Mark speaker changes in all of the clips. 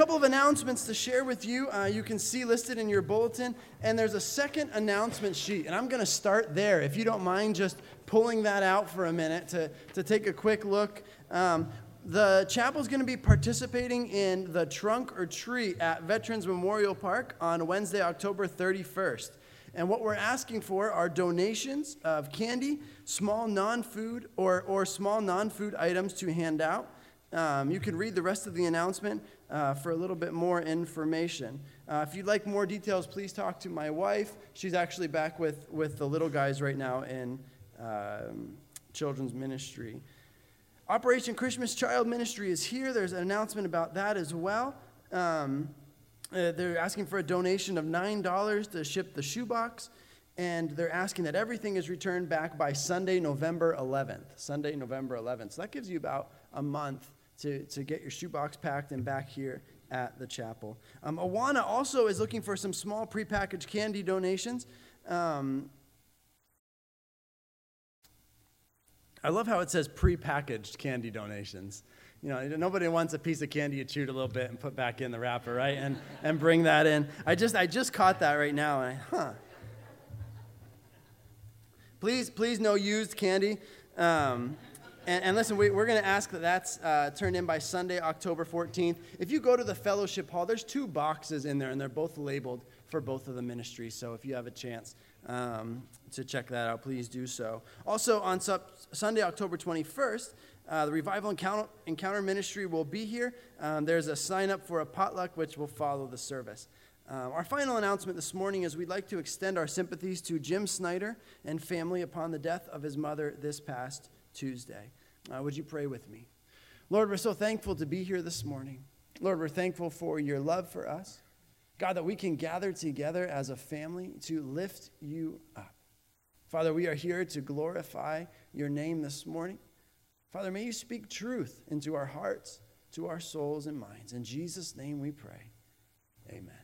Speaker 1: couple of announcements to share with you. Uh, you can see listed in your bulletin, and there's a second announcement sheet, and I'm going to start there. If you don't mind just pulling that out for a minute to, to take a quick look. Um, the chapel is going to be participating in the trunk or treat at Veterans Memorial Park on Wednesday, October 31st. And what we're asking for are donations of candy, small non food, or, or small non food items to hand out. Um, you can read the rest of the announcement uh, for a little bit more information. Uh, if you'd like more details, please talk to my wife. She's actually back with, with the little guys right now in um, children's ministry. Operation Christmas Child Ministry is here. There's an announcement about that as well. Um, uh, they're asking for a donation of $9 to ship the shoebox, and they're asking that everything is returned back by Sunday, November 11th. Sunday, November 11th. So that gives you about a month to, to get your shoebox packed and back here at the chapel. Um, Awana also is looking for some small prepackaged candy donations. Um, I love how it says prepackaged candy donations. You know, nobody wants a piece of candy you chewed a little bit and put back in the wrapper, right? And, and bring that in. I just, I just caught that right now, and I, huh. Please, please, no used candy. Um, and, and, listen, we, are going to ask that that's uh, turned in by Sunday, October 14th. If you go to the fellowship hall, there's two boxes in there, and they're both labeled for both of the ministries. So if you have a chance, um, to check that out, please do so. Also, on Sunday, October 21st, uh, the Revival Encounter, Encounter Ministry will be here. Um, there's a sign up for a potluck, which will follow the service. Um, our final announcement this morning is we'd like to extend our sympathies to Jim Snyder and family upon the death of his mother this past Tuesday. Uh, would you pray with me? Lord, we're so thankful to be here this morning. Lord, we're thankful for your love for us. God, that we can gather together as a family to lift you up. Father, we are here to glorify your name this morning. Father, may you speak truth into our hearts, to our souls and minds. In Jesus' name we pray. Amen.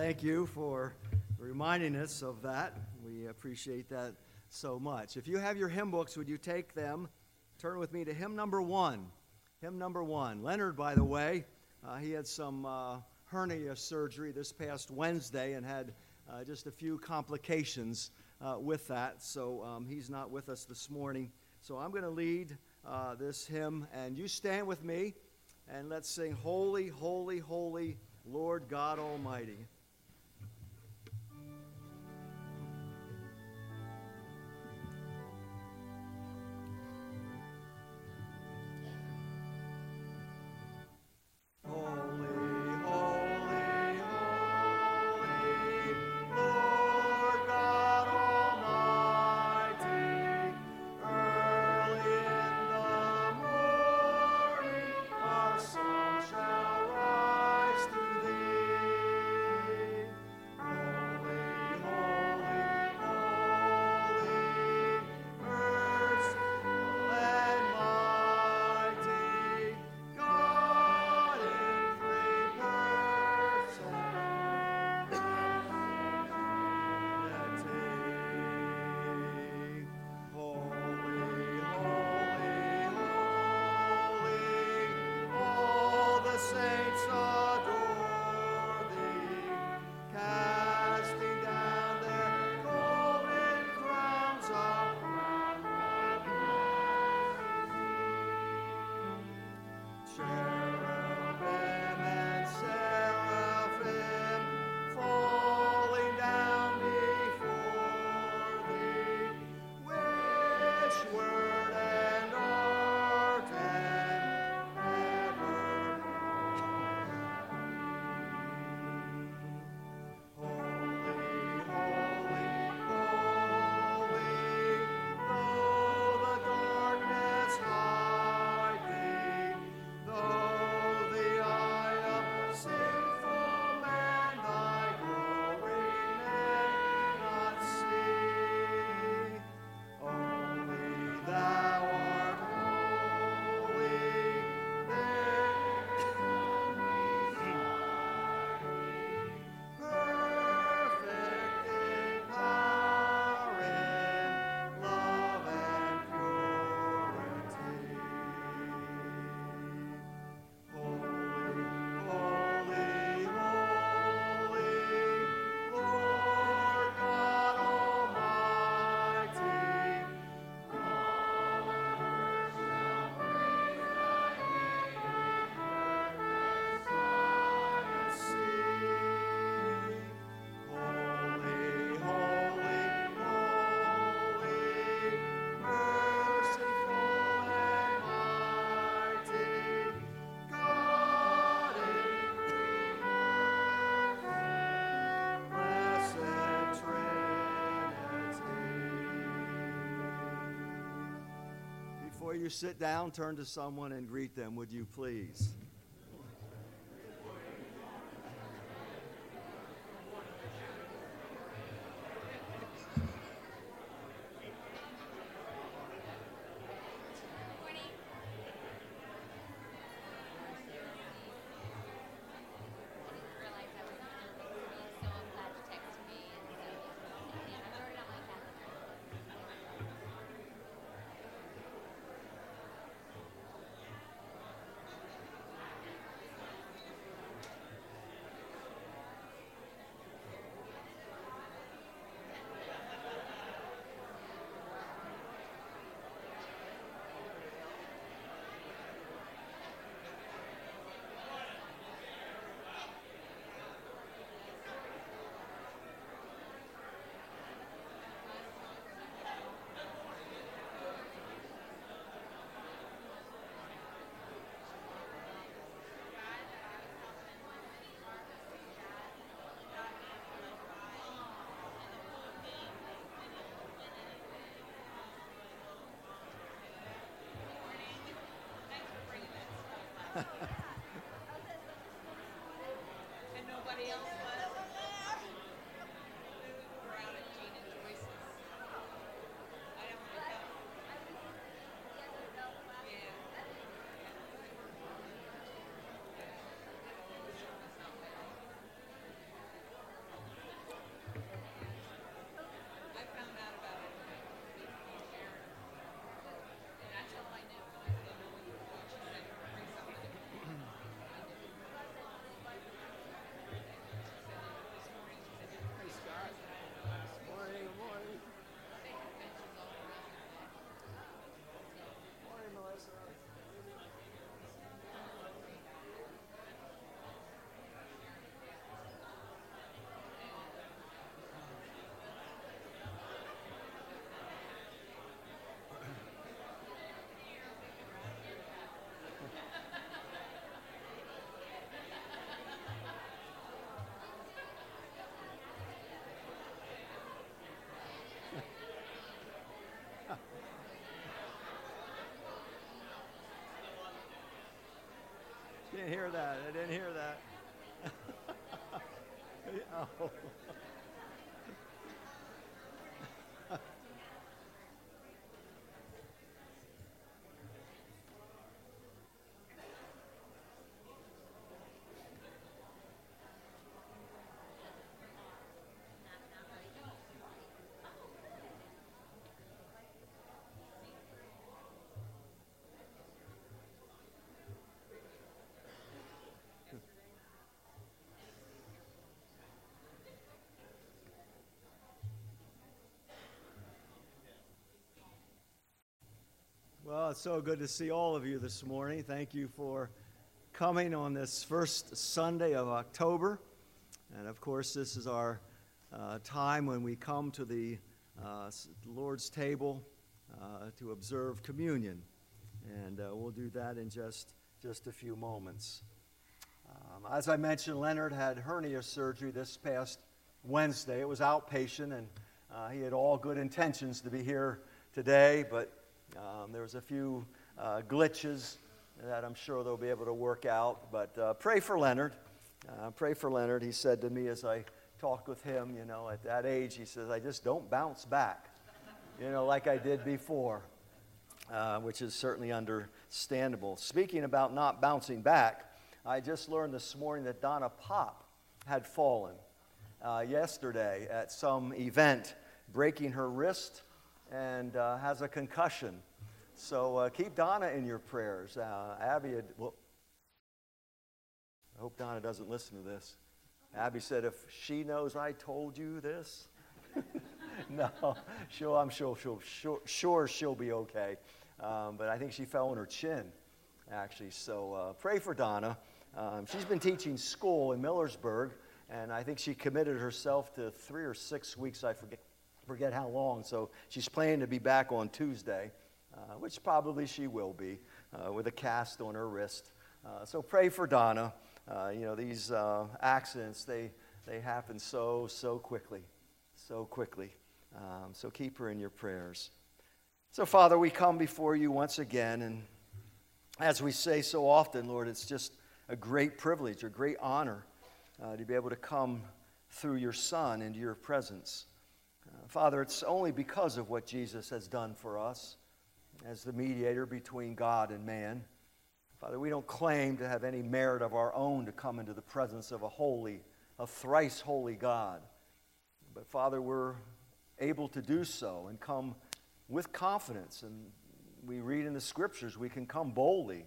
Speaker 2: Thank you for reminding us of that. We appreciate that so much. If you have your hymn books, would you take them? Turn with me to hymn number one. Hymn number one. Leonard, by the way, uh, he had some uh, hernia surgery this past Wednesday and had uh, just a few complications uh, with that, so um, he's not with us this morning. So I'm going to lead uh, this hymn, and you stand with me, and let's sing Holy, Holy, Holy, Lord God Almighty. Before you sit down, turn to someone and greet them, would you please? and nobody else. I didn't hear that. I didn't hear that. oh. It's so good to see all of you this morning. Thank you for coming on this first Sunday of October. And of course, this is our uh, time when we come to the uh, Lord's table uh, to observe communion. And uh, we'll do that in just, just a few moments. Um, as I mentioned, Leonard had hernia surgery this past Wednesday. It was outpatient, and uh, he had all good intentions to be here today, but um, there was a few uh, glitches that I'm sure they'll be able to work out. But uh, pray for Leonard. Uh, pray for Leonard. He said to me as I talked with him, you know, at that age, he says, I just don't bounce back, you know, like I did before, uh, which is certainly understandable. Speaking about not bouncing back, I just learned this morning that Donna Pop had fallen uh, yesterday at some event, breaking her wrist and uh, has a concussion. So uh, keep Donna in your prayers. Uh, Abby, had, well, I hope Donna doesn't listen to this. Abby said, if she knows I told you this, no, she'll, I'm sure she'll, sure, sure she'll be okay. Um, but I think she fell on her chin, actually. So uh, pray for Donna. Um, she's been teaching school in Millersburg, and I think she committed herself to three or six weeks, I forget, forget how long. So she's planning to be back on Tuesday, uh, which probably she will be, uh, with a cast on her wrist. Uh, so pray for Donna. Uh, you know, these uh, accidents, they, they happen so, so quickly, so quickly. Um, so keep her in your prayers. So, Father, we come before you once again, and as we say so often, Lord, it's just a great privilege, a great honor uh, to be able to come through your Son into your presence. Father, it's only because of what Jesus has done for us as the mediator between God and man. Father, we don't claim to have any merit of our own to come into the presence of a holy, a thrice holy God. But Father, we're able to do so and come with confidence. And we read in the scriptures we can come boldly.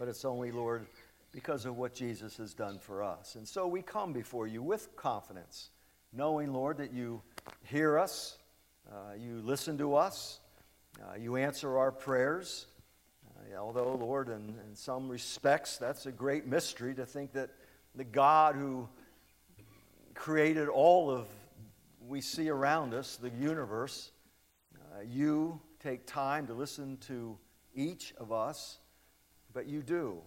Speaker 2: But it's only, Lord, because of what Jesus has done for us. And so we come before you with confidence, knowing, Lord, that you hear us, uh, you listen to us, uh, you answer our prayers. Uh, although, Lord, in, in some respects, that's a great mystery to think that the God who created all of we see around us, the universe, uh, you take time to listen to each of us, but you do.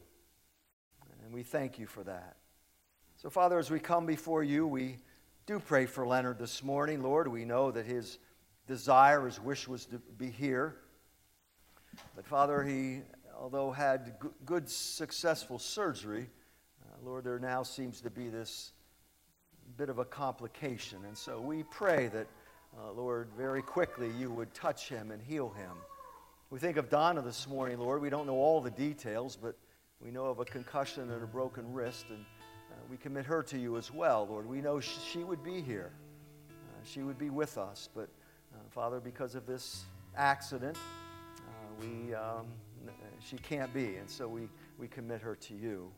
Speaker 2: And we thank you for that. So, Father, as we come before you, we do pray for Leonard this morning. Lord, we know that his desire, his wish was to be here. But Father, he, although had good, successful surgery, uh, Lord, there now seems to be this bit of a complication. And so we pray that, uh, Lord, very quickly you would touch him and heal him. We think of Donna this morning, Lord. We don't know all the details, but we know of a concussion and a broken wrist. And we commit her to you as well, Lord. We know she would be here, uh, she would be with us. But, uh, Father, because of this accident, uh, we, um, she can't be. And so we, we commit her to you.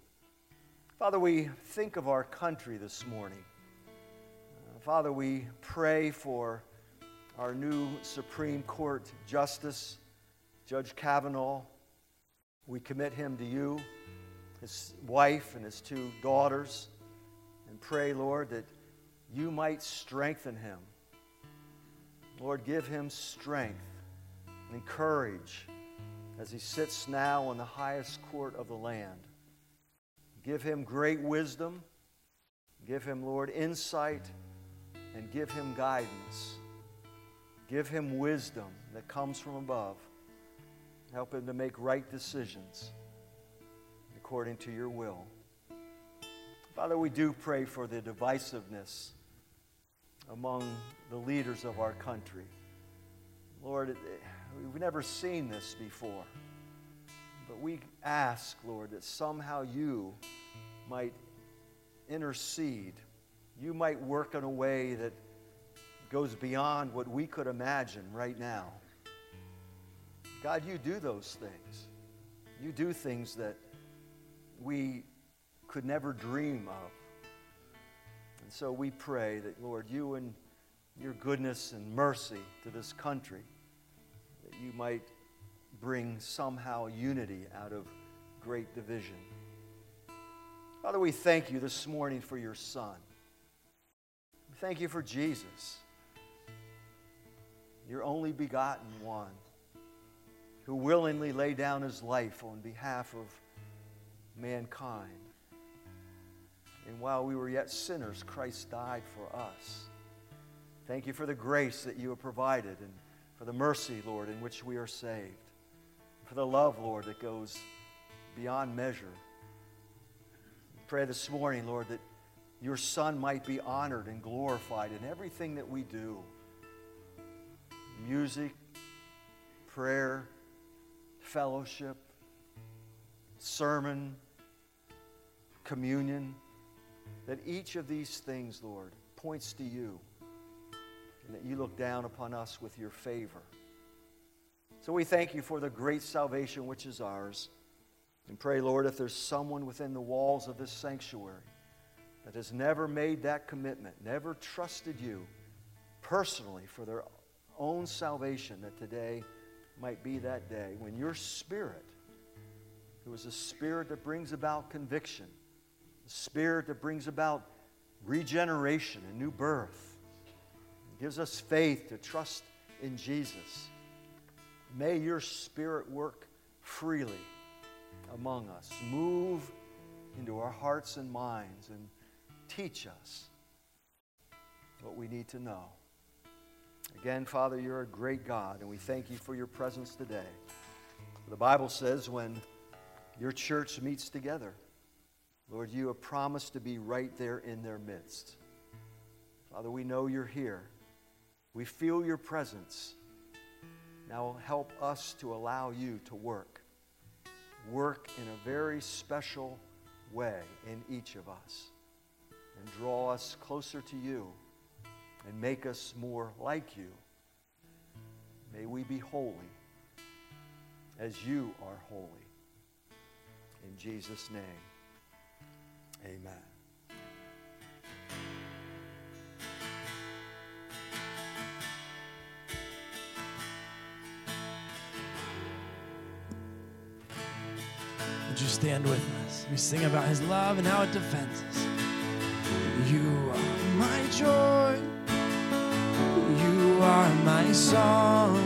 Speaker 2: Father, we think of our country this morning. Uh, Father, we pray for our new Supreme Court Justice, Judge Kavanaugh. We commit him to you his wife and his two daughters, and pray, Lord, that you might strengthen him. Lord, give him strength and courage as he sits now on the highest court of the land. Give him great wisdom. Give him, Lord, insight and give him guidance. Give him wisdom that comes from above. Help him to make right decisions according to your will. Father, we do pray for the divisiveness among the leaders of our country. Lord, we've never seen this before. But we ask, Lord, that somehow you might intercede. You might work in a way that goes beyond what we could imagine right now. God, you do those things. You do things that we could never dream of. And so we pray that, Lord, you and your goodness and mercy to this country, that you might bring somehow unity out of great division. Father, we thank you this morning for your Son. Thank you for Jesus, your only begotten one, who willingly laid down his life on behalf of mankind. And while we were yet sinners, Christ died for us. Thank you for the grace that you have provided and for the mercy, Lord, in which we are saved. For the love, Lord, that goes beyond measure. Pray this morning, Lord, that your Son might be honored and glorified in everything that we do music, prayer, fellowship, sermon, communion. That each of these things, Lord, points to you and that you look down upon us with your favor. So we thank you for the great salvation which is ours. And pray, Lord, if there's someone within the walls of this sanctuary that has never made that commitment, never trusted you personally for their own salvation, that today might be that day when your spirit, who is a spirit that brings about conviction, spirit that brings about regeneration and new birth, gives us faith to trust in Jesus May your spirit work freely among us. Move into our hearts and minds and teach us what we need to know. Again, Father, you're a great God, and we thank you for your presence today. The Bible says when your church meets together, Lord, you have promised to be right there in their midst. Father, we know you're here. We feel your presence. Now help us to allow you to work. Work in a very special way in each of us. And draw us closer to you and make us more like you. May we be holy as you are holy. In Jesus' name, amen.
Speaker 3: Would you stand with us? We sing about his love and how it defends us. You are my joy. You are my song.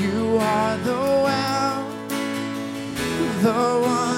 Speaker 3: You are the well, the one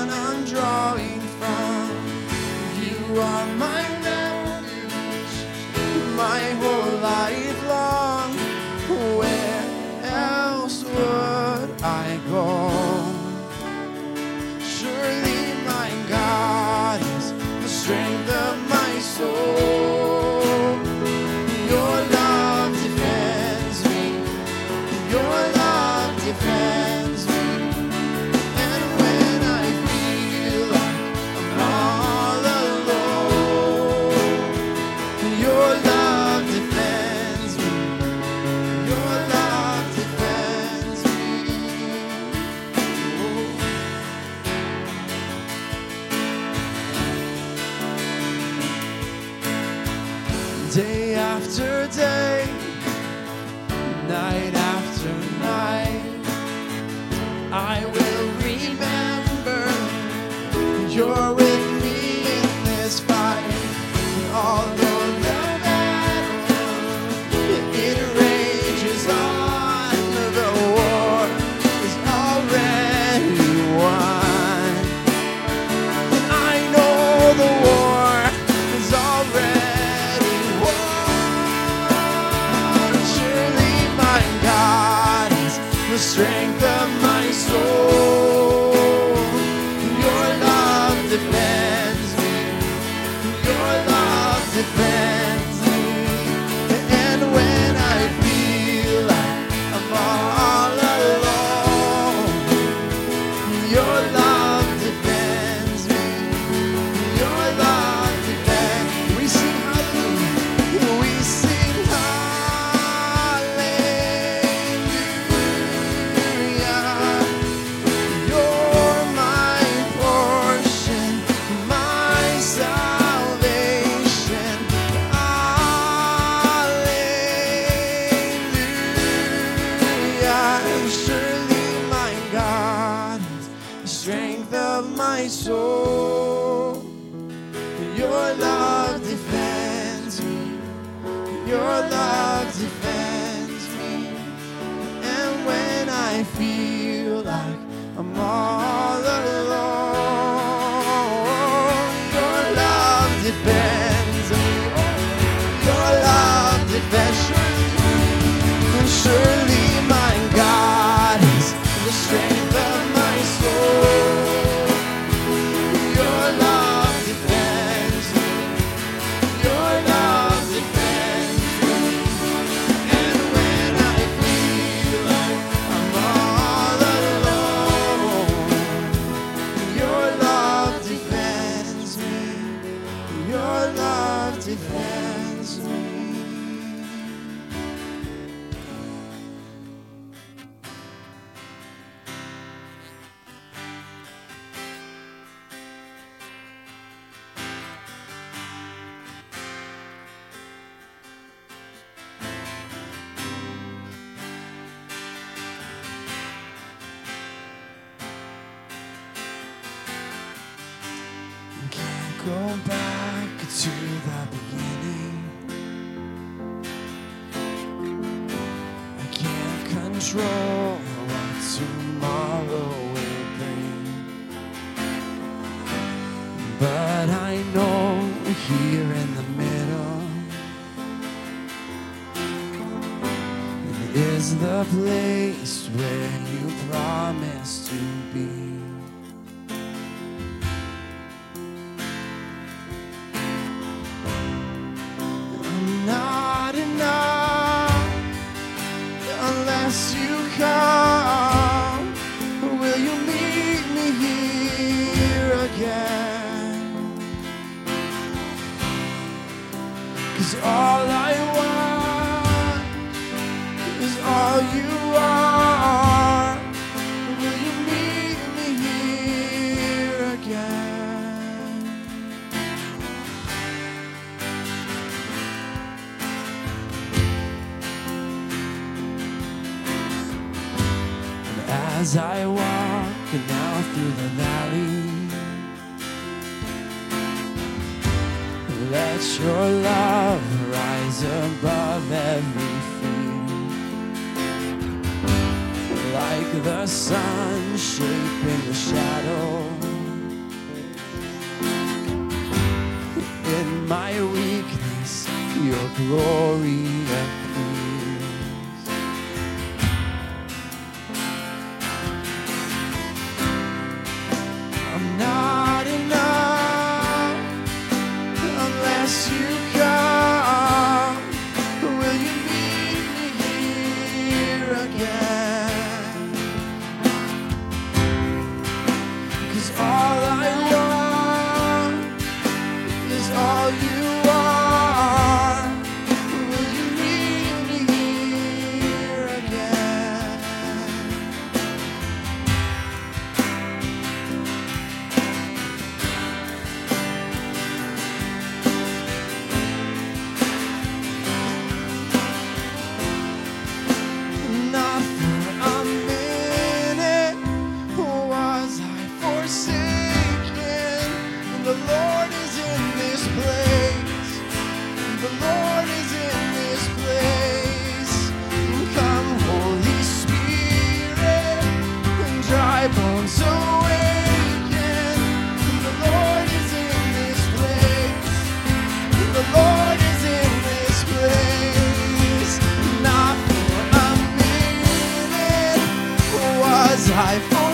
Speaker 3: was I forsaken?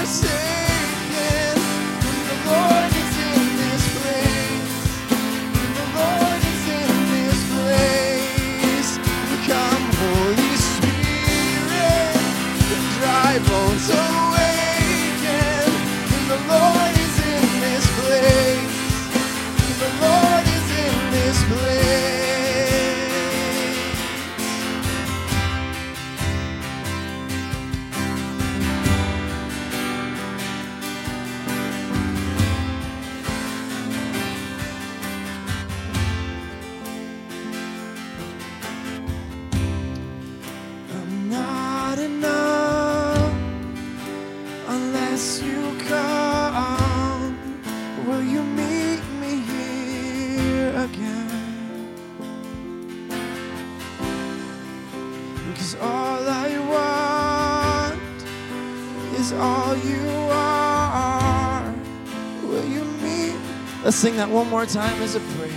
Speaker 3: Sing that one more time as a prayer.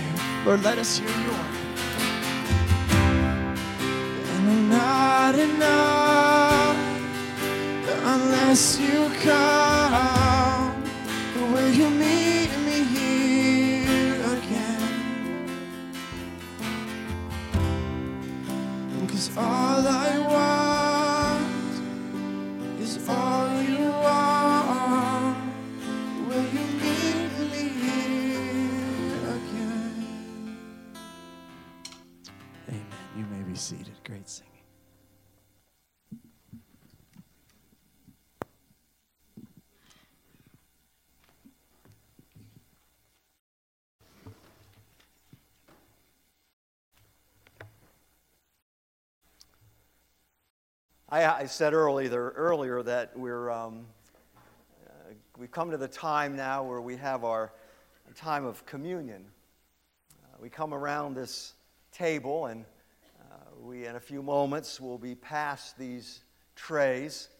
Speaker 3: Lord, let us hear your
Speaker 2: I, I said earlier, earlier that we're, um, uh, we've come to the time now where we have our time of communion. Uh, we come around this table, and uh, we, in a few moments, will be past these trays.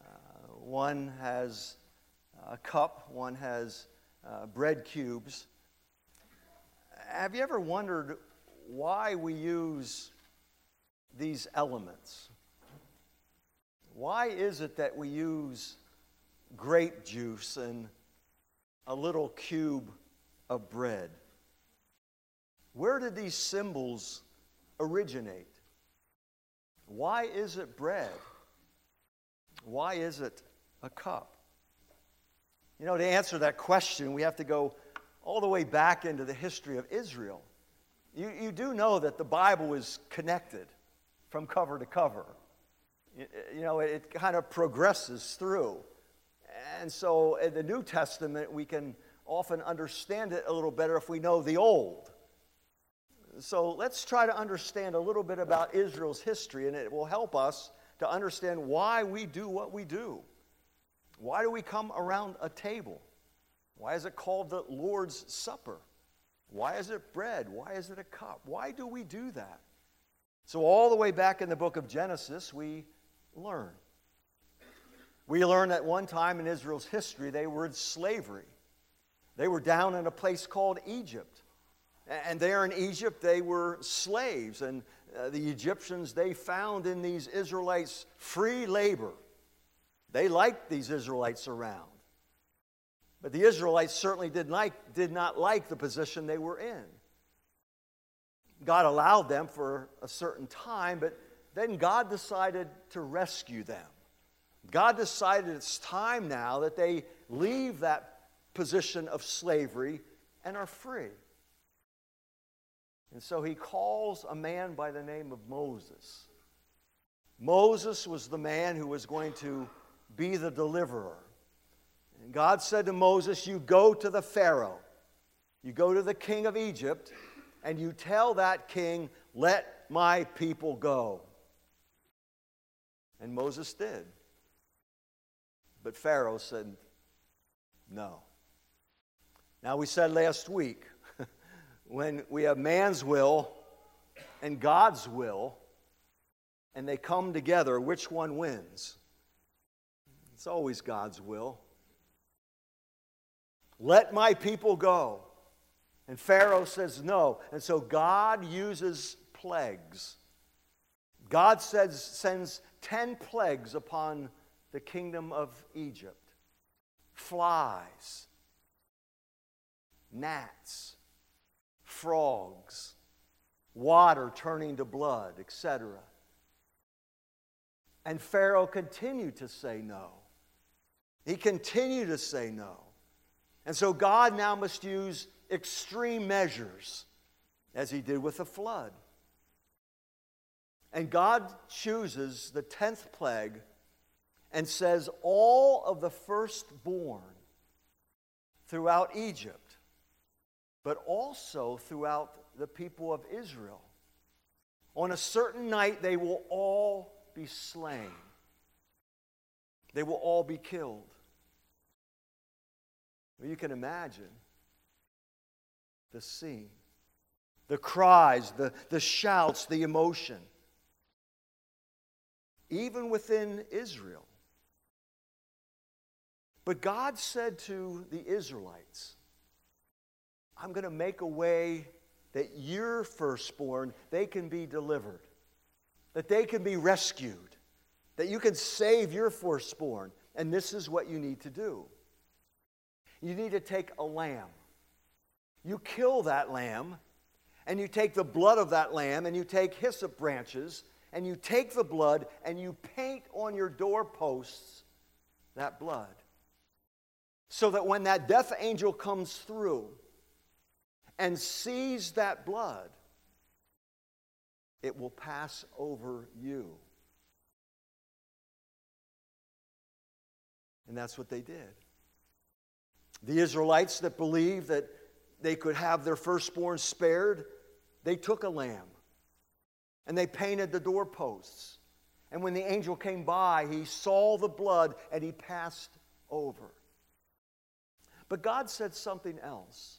Speaker 2: Uh, one has a cup, one has uh, bread cubes. Have you ever wondered why we use these elements? Why is it that we use grape juice and a little cube of bread? Where did these symbols originate? Why is it bread? Why is it a cup? You know, to answer that question, we have to go all the way back into the history of Israel. You, you do know that the Bible is connected from cover to cover you know, it kind of progresses through. And so in the New Testament, we can often understand it a little better if we know the Old. So let's try to understand a little bit about Israel's history, and it will help us to understand why we do what we do. Why do we come around a table? Why is it called the Lord's Supper? Why is it bread? Why is it a cup? Why do we do that? So, all the way back in the book of Genesis, we learn. We learn that one time in Israel's history, they were in slavery. They were down in a place called Egypt. And there in Egypt, they were slaves. And uh, the Egyptians, they found in these Israelites free labor. They liked these Israelites around. But the Israelites certainly did, like, did not like the position they were in. God allowed them for a certain time, but then God decided to rescue them. God decided it's time now that they leave that position of slavery and are free. And so he calls a man by the name of Moses. Moses was the man who was going to be the deliverer. And God said to Moses, You go to the Pharaoh, you go to the king of Egypt, and you tell that king, Let my people go. And Moses did. But Pharaoh said, No. Now, we said last week when we have man's will and God's will, and they come together, which one wins? It's always God's will. Let my people go. And Pharaoh says no. And so God uses plagues. God says, sends 10 plagues upon the kingdom of Egypt flies, gnats, frogs, water turning to blood, etc. And Pharaoh continued to say no. He continued to say no. And so God now must use extreme measures, as he did with the flood. And God chooses the 10th plague and says, All of the firstborn throughout Egypt, but also throughout the people of Israel, on a certain night they will all be slain, they will all be killed. Well, you can imagine the scene, the cries, the, the shouts, the emotion. Even within Israel. But God said to the Israelites, I'm going to make a way that your firstborn, they can be delivered, that they can be rescued, that you can save your firstborn. And this is what you need to do. You need to take a lamb. You kill that lamb, and you take the blood of that lamb, and you take hyssop branches, and you take the blood, and you paint on your doorposts that blood. So that when that death angel comes through and sees that blood, it will pass over you. And that's what they did. The Israelites that believed that they could have their firstborn spared, they took a lamb and they painted the doorposts. And when the angel came by, he saw the blood and he passed over. But God said something else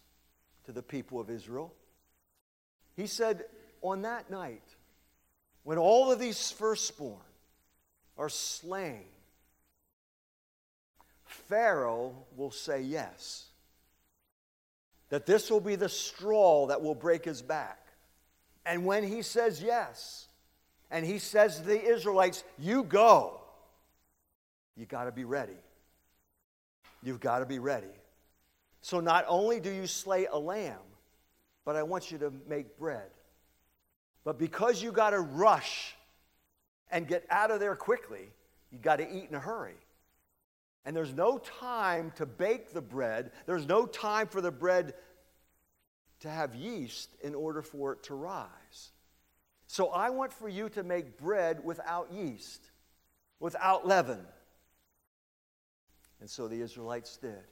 Speaker 2: to the people of Israel. He said, On that night, when all of these firstborn are slain, Pharaoh will say yes. That this will be the straw that will break his back. And when he says yes, and he says to the Israelites, You go, you got to be ready. You've got to be ready. So not only do you slay a lamb, but I want you to make bread. But because you got to rush and get out of there quickly, you got to eat in a hurry. And there's no time to bake the bread, there's no time for the bread to have yeast in order for it to rise. So I want for you to make bread without yeast, without leaven. And so the Israelites did.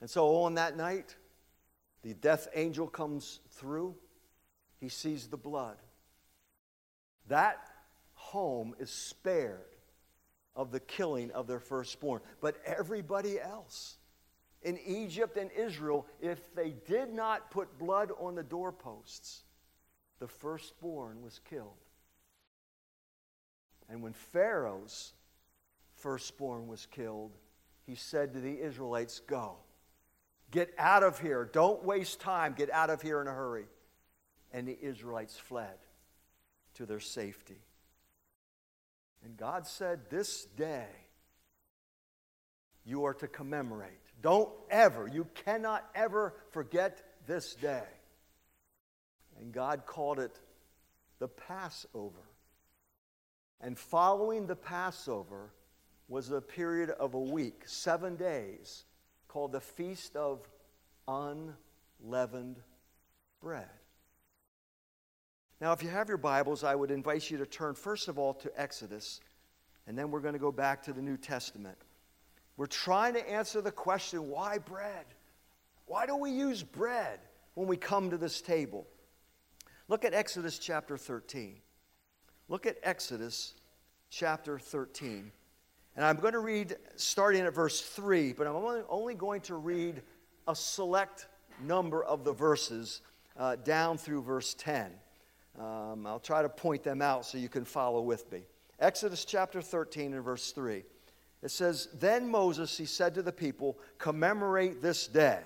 Speaker 2: And so on that night, the death angel comes through. He sees the blood. That home is spared of the killing of their firstborn. But everybody else in Egypt and Israel, if they did not put blood on the doorposts, the firstborn was killed. And when Pharaoh's firstborn was killed, he said to the Israelites, Go. Get out of here. Don't waste time. Get out of here in a hurry. And the Israelites fled to their safety. And God said, This day you are to commemorate. Don't ever, you cannot ever forget this day. And God called it the Passover. And following the Passover was a period of a week, seven days, called the Feast of Unleavened Bread. Now, if you have your Bibles, I would invite you to turn first of all to Exodus, and then we're going to go back to the New Testament. We're trying to answer the question why bread? Why do we use bread when we come to this table? Look at Exodus chapter 13. Look at Exodus chapter 13. And I'm going to read starting at verse 3, but I'm only, going to read a select number of the verses uh, down through verse 10. Um, I'll try to point them out so you can follow with me. Exodus chapter 13 and verse 3. It says, Then Moses, he said to the people, Commemorate this day,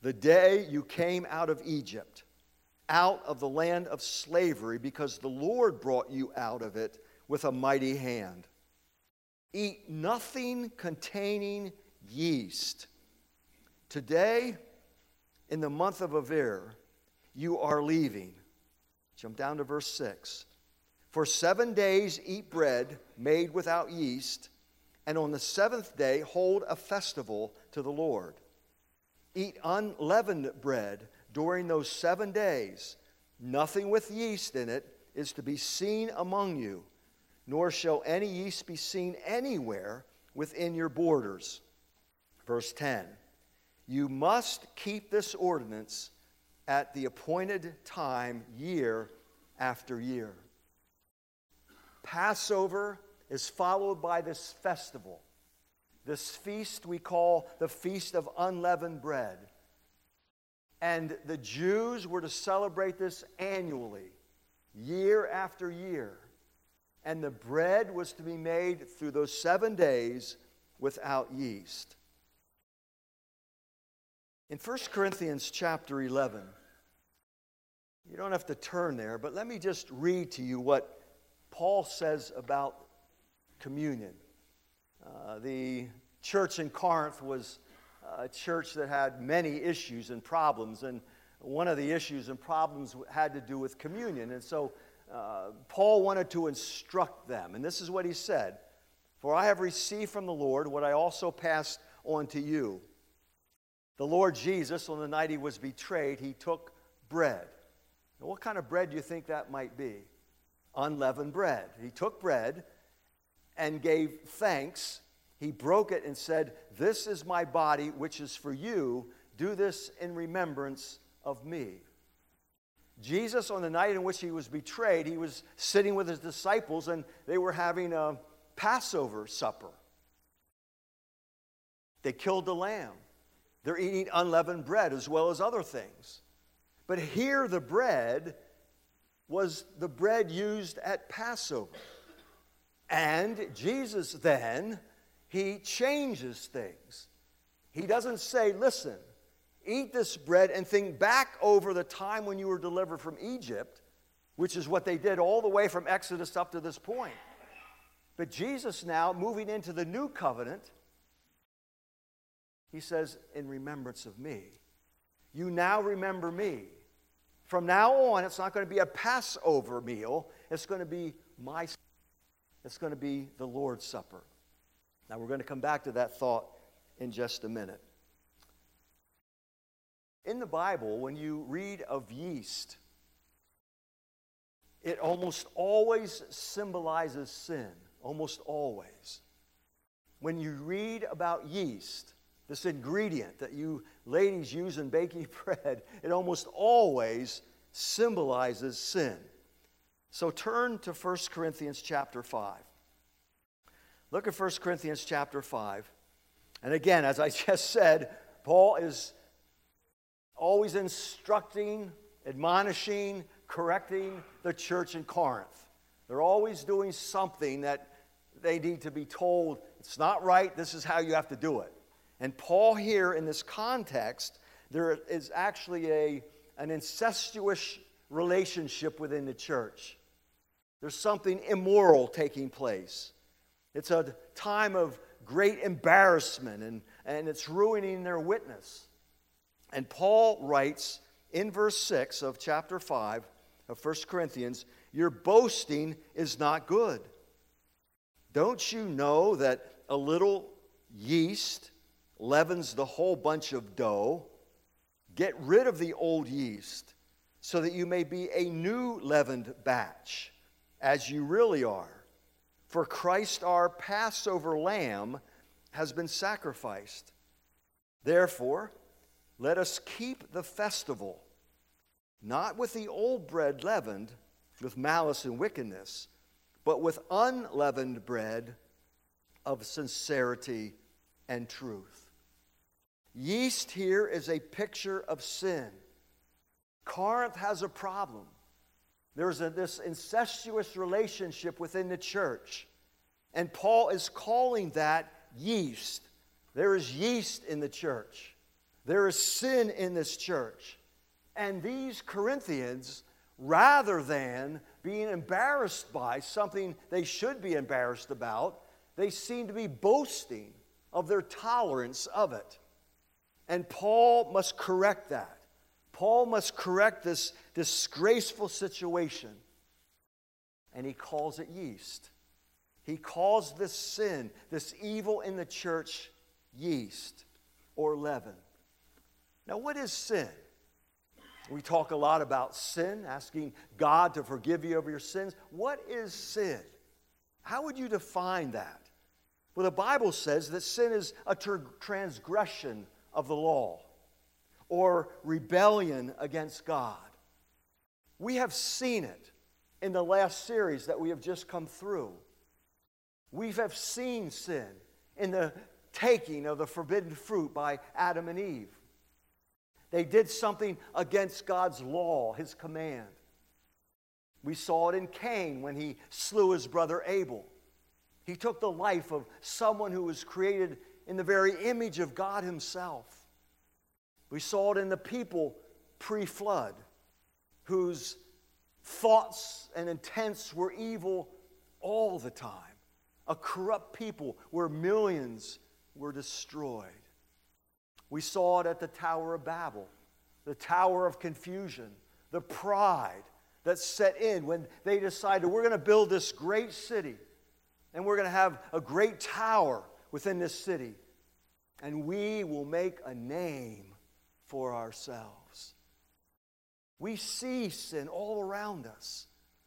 Speaker 2: the day you came out of Egypt, out of the land of slavery, because the Lord brought you out of it with a mighty hand. Eat nothing containing yeast. Today, in the month of Aviv, you are leaving. Jump down to verse 6. For seven days eat bread made without yeast, and on the seventh day hold a festival to the Lord. Eat unleavened bread during those seven days. Nothing with yeast in it is to be seen among you, nor shall any yeast be seen anywhere within your borders. Verse 10 You must keep this ordinance at the appointed time, year after year. Passover is followed by this festival, this feast we call the Feast of Unleavened Bread. And the Jews were to celebrate this annually, year after year. And the bread was to be made through those seven days without yeast. In 1 Corinthians chapter 11, you don't have to turn there, but let me just read to you what Paul says about communion. Uh, the church in Corinth was a church that had many issues and problems, and one of the issues and problems had to do with communion. And so uh, Paul wanted to instruct them, and this is what he said For I have received from the Lord what I also passed on to you. The Lord Jesus, on the night he was betrayed, he took bread. Now, what kind of bread do you think that might be? Unleavened bread. He took bread and gave thanks. He broke it and said, This is my body, which is for you. Do this in remembrance of me. Jesus, on the night in which he was betrayed, he was sitting with his disciples and they were having a Passover supper. They killed the lamb. They're eating unleavened bread as well as other things. But here, the bread was the bread used at Passover. And Jesus then, he changes things. He doesn't say, listen, eat this bread and think back over the time when you were delivered from Egypt, which is what they did all the way from Exodus up to this point. But Jesus now, moving into the new covenant, he says, in remembrance of me. You now remember me. From now on, it's not going to be a Passover meal. It's going to be my it's going to be the Lord's Supper. Now, we're going to come back to that thought in just a minute. In the Bible, when you read of yeast, it almost always symbolizes sin. Almost always. When you read about yeast, this ingredient that you ladies use in baking bread, it almost always symbolizes sin. So turn to 1 Corinthians chapter 5. Look at 1 Corinthians chapter 5. And again, as I just said, Paul is always instructing, admonishing, correcting the church in Corinth. They're always doing something that they need to be told it's not right, this is how you have to do it. And Paul, here in this context, there is actually a, an incestuous relationship within the church. There's something immoral taking place. It's a time of great embarrassment, and, and it's ruining their witness. And Paul writes in verse 6 of chapter 5 of 1 Corinthians Your boasting is not good. Don't you know that a little yeast leavens the whole bunch of dough. Get rid of the old yeast so that you may be a new leavened batch, as you really are. For Christ, our Passover lamb, has been sacrificed. Therefore, let us keep the festival, not with the old bread leavened with malice and wickedness, but with unleavened bread of sincerity and truth. Yeast here is a picture of sin. Corinth has a problem. There's a, this incestuous relationship within the church. And Paul is calling that yeast. There is yeast in the church, there is sin in this church. And these Corinthians, rather than being embarrassed by something they should be embarrassed about. They seem to be boasting of their tolerance of it. And Paul must correct that. Paul must correct this disgraceful situation. And he calls it yeast. He calls this sin, this evil in the church, yeast or leaven. Now, what is sin? We talk a lot about sin, asking God to forgive you of your sins. What is sin? How would you define that? Well, the Bible says that sin is a transgression of the law or rebellion against God. We have seen it in the last series that we have just come through. We have seen sin in the taking of the forbidden fruit by Adam and Eve. They did something against God's law, his command. We saw it in Cain when he slew his brother Abel. He took the life of someone who was created in the very image of God himself. We saw it in the people pre flood, whose thoughts and intents were evil all the time. A corrupt people where millions were destroyed. We saw it at the Tower of Babel, the Tower of Confusion, the pride that set in when they decided we're going to build this great city and we're going to have a great tower within this city and we will make a name for ourselves. We see sin all around us,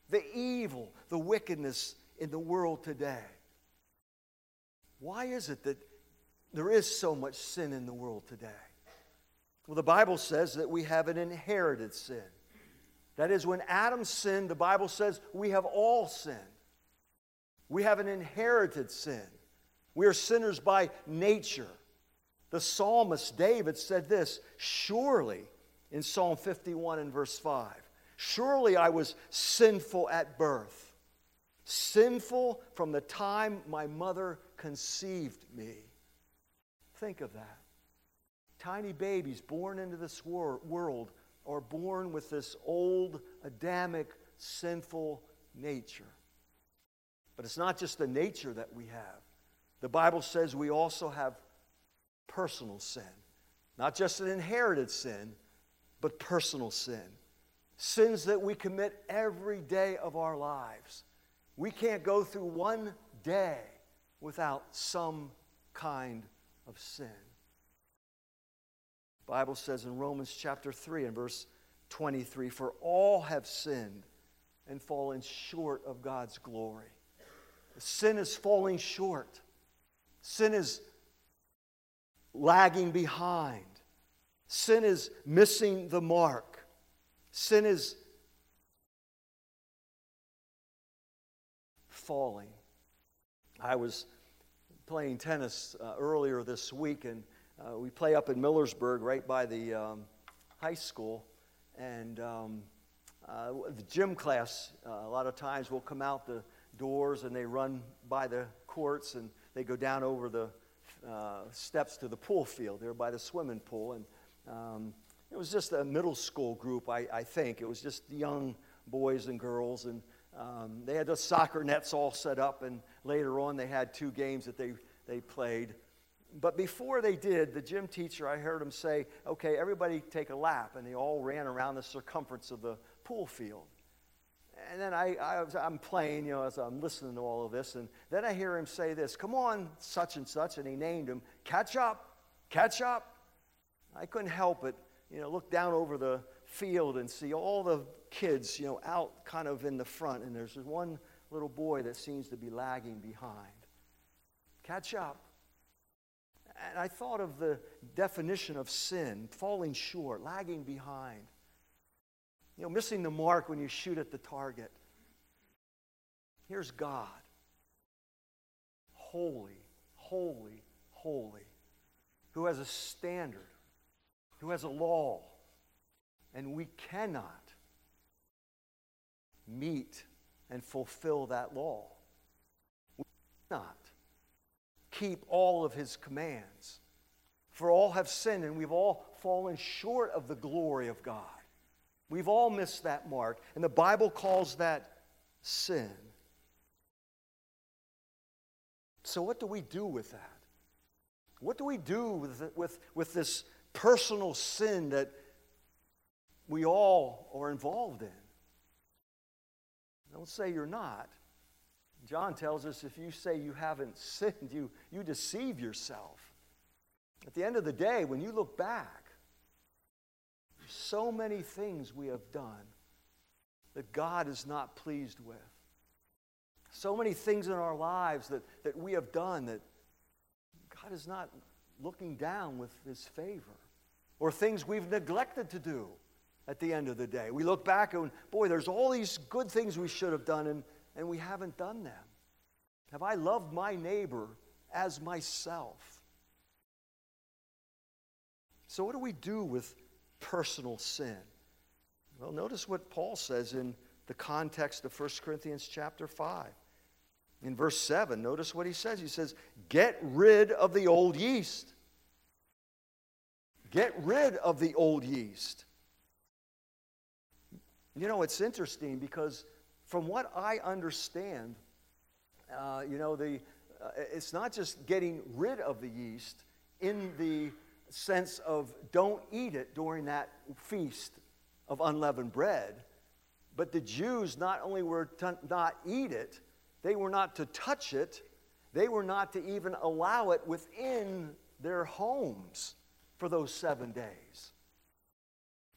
Speaker 2: the evil, the wickedness in the world today. Why is it that there is so much sin in the world today? Well, the Bible says that we have an inherited sin. That is, when Adam sinned, the Bible says we have all sinned. We have an inherited sin. We are sinners by nature. The psalmist David said this Surely, in Psalm 51 and verse 5, surely I was sinful at birth, sinful from the time my mother conceived me. Think of that. Tiny babies born into this wor- world are born with this old Adamic sinful nature. But it's not just the nature that we have. The Bible says we also have personal sin. Not just an inherited sin, but personal sin. Sins that we commit every day of our lives. We can't go through one day without some kind of sin. The Bible says in Romans chapter 3 and verse 23 For all have sinned and fallen short of God's glory. Sin is falling short. Sin is lagging behind. Sin is missing the mark. Sin is falling. I was playing tennis uh, earlier this week, and uh, we play up in Millersburg, right by the um, high school. And um, uh, the gym class, uh, a lot of times, will come out the doors and they run by the courts and they go down over the uh, steps to the pool field there by the swimming pool. And um, it was just a middle school group, I, I, think. It was just young boys and girls. And um, they had the soccer nets all set up. And later on, they had two games that they, they played. But before they did, the gym teacher, I heard him say, okay, everybody take a lap. And they all ran around the circumference of the pool field and then I, I am playing, you know, as I'm listening to all of this, and then I hear him say this, come on, such and such, and he named him, catch up, catch up. I couldn't help it, you know, look down over the field and see all the kids, you know, out kind of in the front, and there's one little boy that seems to be lagging behind. Catch up. And I thought of the definition of sin, falling short, lagging behind. You know, missing the mark when you shoot at the target. Here's God. Holy, holy, holy. Who has a standard, who has a law. And we cannot meet and fulfill that law. We cannot keep all of his commands. For all have sinned and we've all fallen short of the glory of God. We've all missed that mark. And the Bible calls that sin. So, what do we do with that? What do we do with, with, with this personal sin that we all are involved in? Don't say you're not. John tells us if you say you haven't sinned, you, you deceive yourself. At the end of the day, when you look back, so many things we have done that God is not pleased with. So many things in our lives that, that we have done that God is not looking down with his favor. Or things we've neglected to do at the end of the day. We look back and, boy, there's all these good things we should have done, and, and we haven't done them. Have I loved my neighbor as myself? So, what do we do with personal sin? Well, notice what Paul says in the context of 1 Corinthians chapter 5. In verse 7, notice what he says. He says, Get rid of the old yeast. Get rid of the old yeast. You know, it's interesting because from what I understand, uh, you know, the, uh, it's not just getting rid of the yeast in the sense of don't eat it during that feast of unleavened bread, but the Jews not only were to not eat it, they were not to touch it, they were not to even allow it within their homes for those seven days.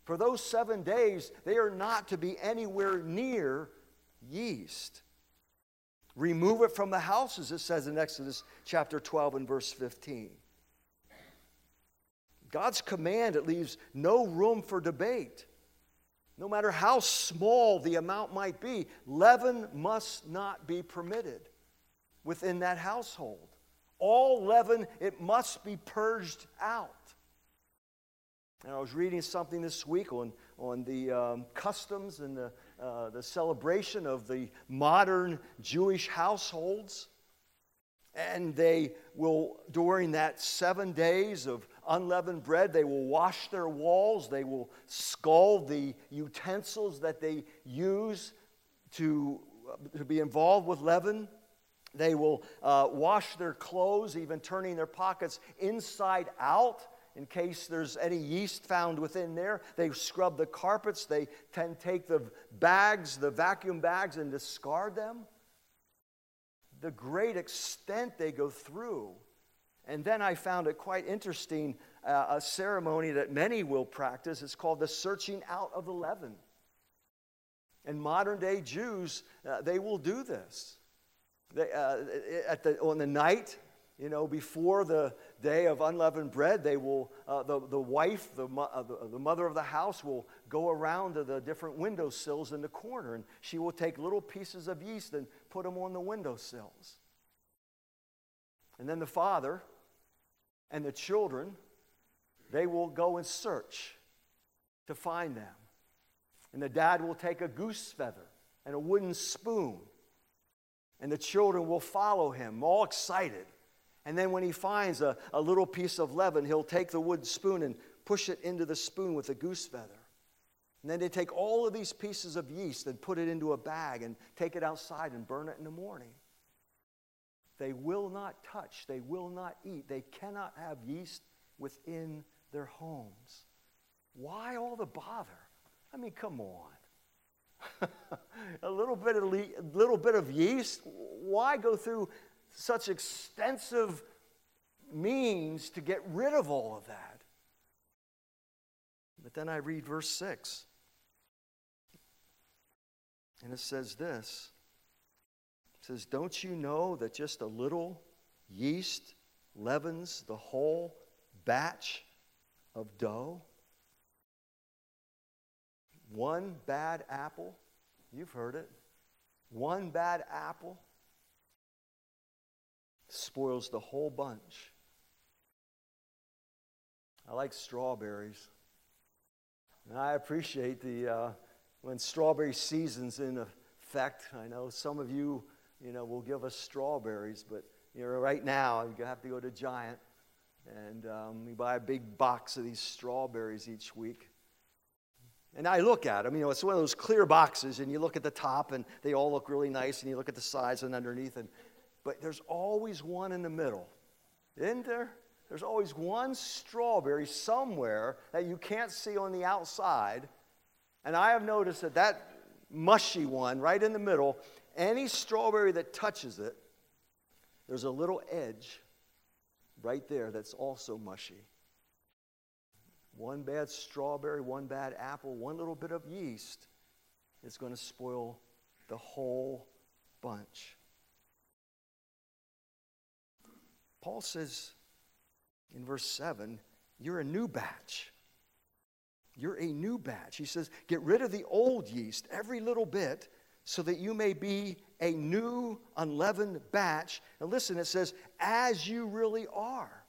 Speaker 2: For those seven days, they are not to be anywhere near yeast. Remove it from the houses, it says in Exodus chapter 12 and verse 15. God's command, it leaves no room for debate. No matter how small the amount might be, leaven must not be permitted within that household. All leaven, it must be purged out. And I was reading something this week on, on the um, customs and the, uh, the celebration of the modern Jewish households. And they will, during that seven days of unleavened bread. They will wash their walls. They will scald the utensils that they use to, uh, to be involved with leaven. They will uh, wash their clothes, even turning their pockets inside out in case there's any yeast found within there. They scrub the carpets. They tend take the bags, the vacuum bags, and discard them. The great extent they go through and then I found it quite interesting uh, a ceremony that many will practice. It's called the searching out of the leaven. And modern day Jews, uh, they will do this. They, uh, at the, on the night, you know, before the day of unleavened bread, they will, uh, the, the wife, the, uh, the, the mother of the house, will go around to the different windowsills in the corner, and she will take little pieces of yeast and put them on the windowsills. And then the father and the children, they will go and search to find them. And the dad will take a goose feather and a wooden spoon. And the children will follow him, all excited. And then when he finds a, a little piece of leaven, he'll take the wooden spoon and push it into the spoon with a goose feather. And then they take all of these pieces of yeast and put it into a bag and take it outside and burn it in the morning. They will not touch, they will not eat, they cannot have yeast within their homes. Why all the bother? I mean, come on. a little bit of le- little bit of yeast. Why go through such extensive means to get rid of all of that? But then I read verse 6. And it says this says, Don't you know that just a little yeast leavens the whole batch of dough? One bad apple, you've heard it, one bad apple spoils the whole bunch. I like strawberries. And I appreciate the uh, when strawberry season's in effect. I know some of you you know, will give us strawberries, but you know, right now you have to go to Giant and um, we buy a big box of these strawberries each week. And I look at them, you know, it's one of those clear boxes, and you look at the top, and they all look really nice, and you look at the sides and underneath, and but there's always one in the middle, isn't there? There's always one strawberry somewhere that you can't see on the outside. And I have noticed that that mushy one right in the middle, any strawberry that touches it, there's a little edge right there that's also mushy. One bad strawberry, one bad apple, one little bit of yeast is going to spoil the whole bunch. Paul says in verse 7 you're a new batch. You're a new batch. He says, get rid of the old yeast, every little bit, so that you may be a new unleavened batch. And listen, it says, as you really are.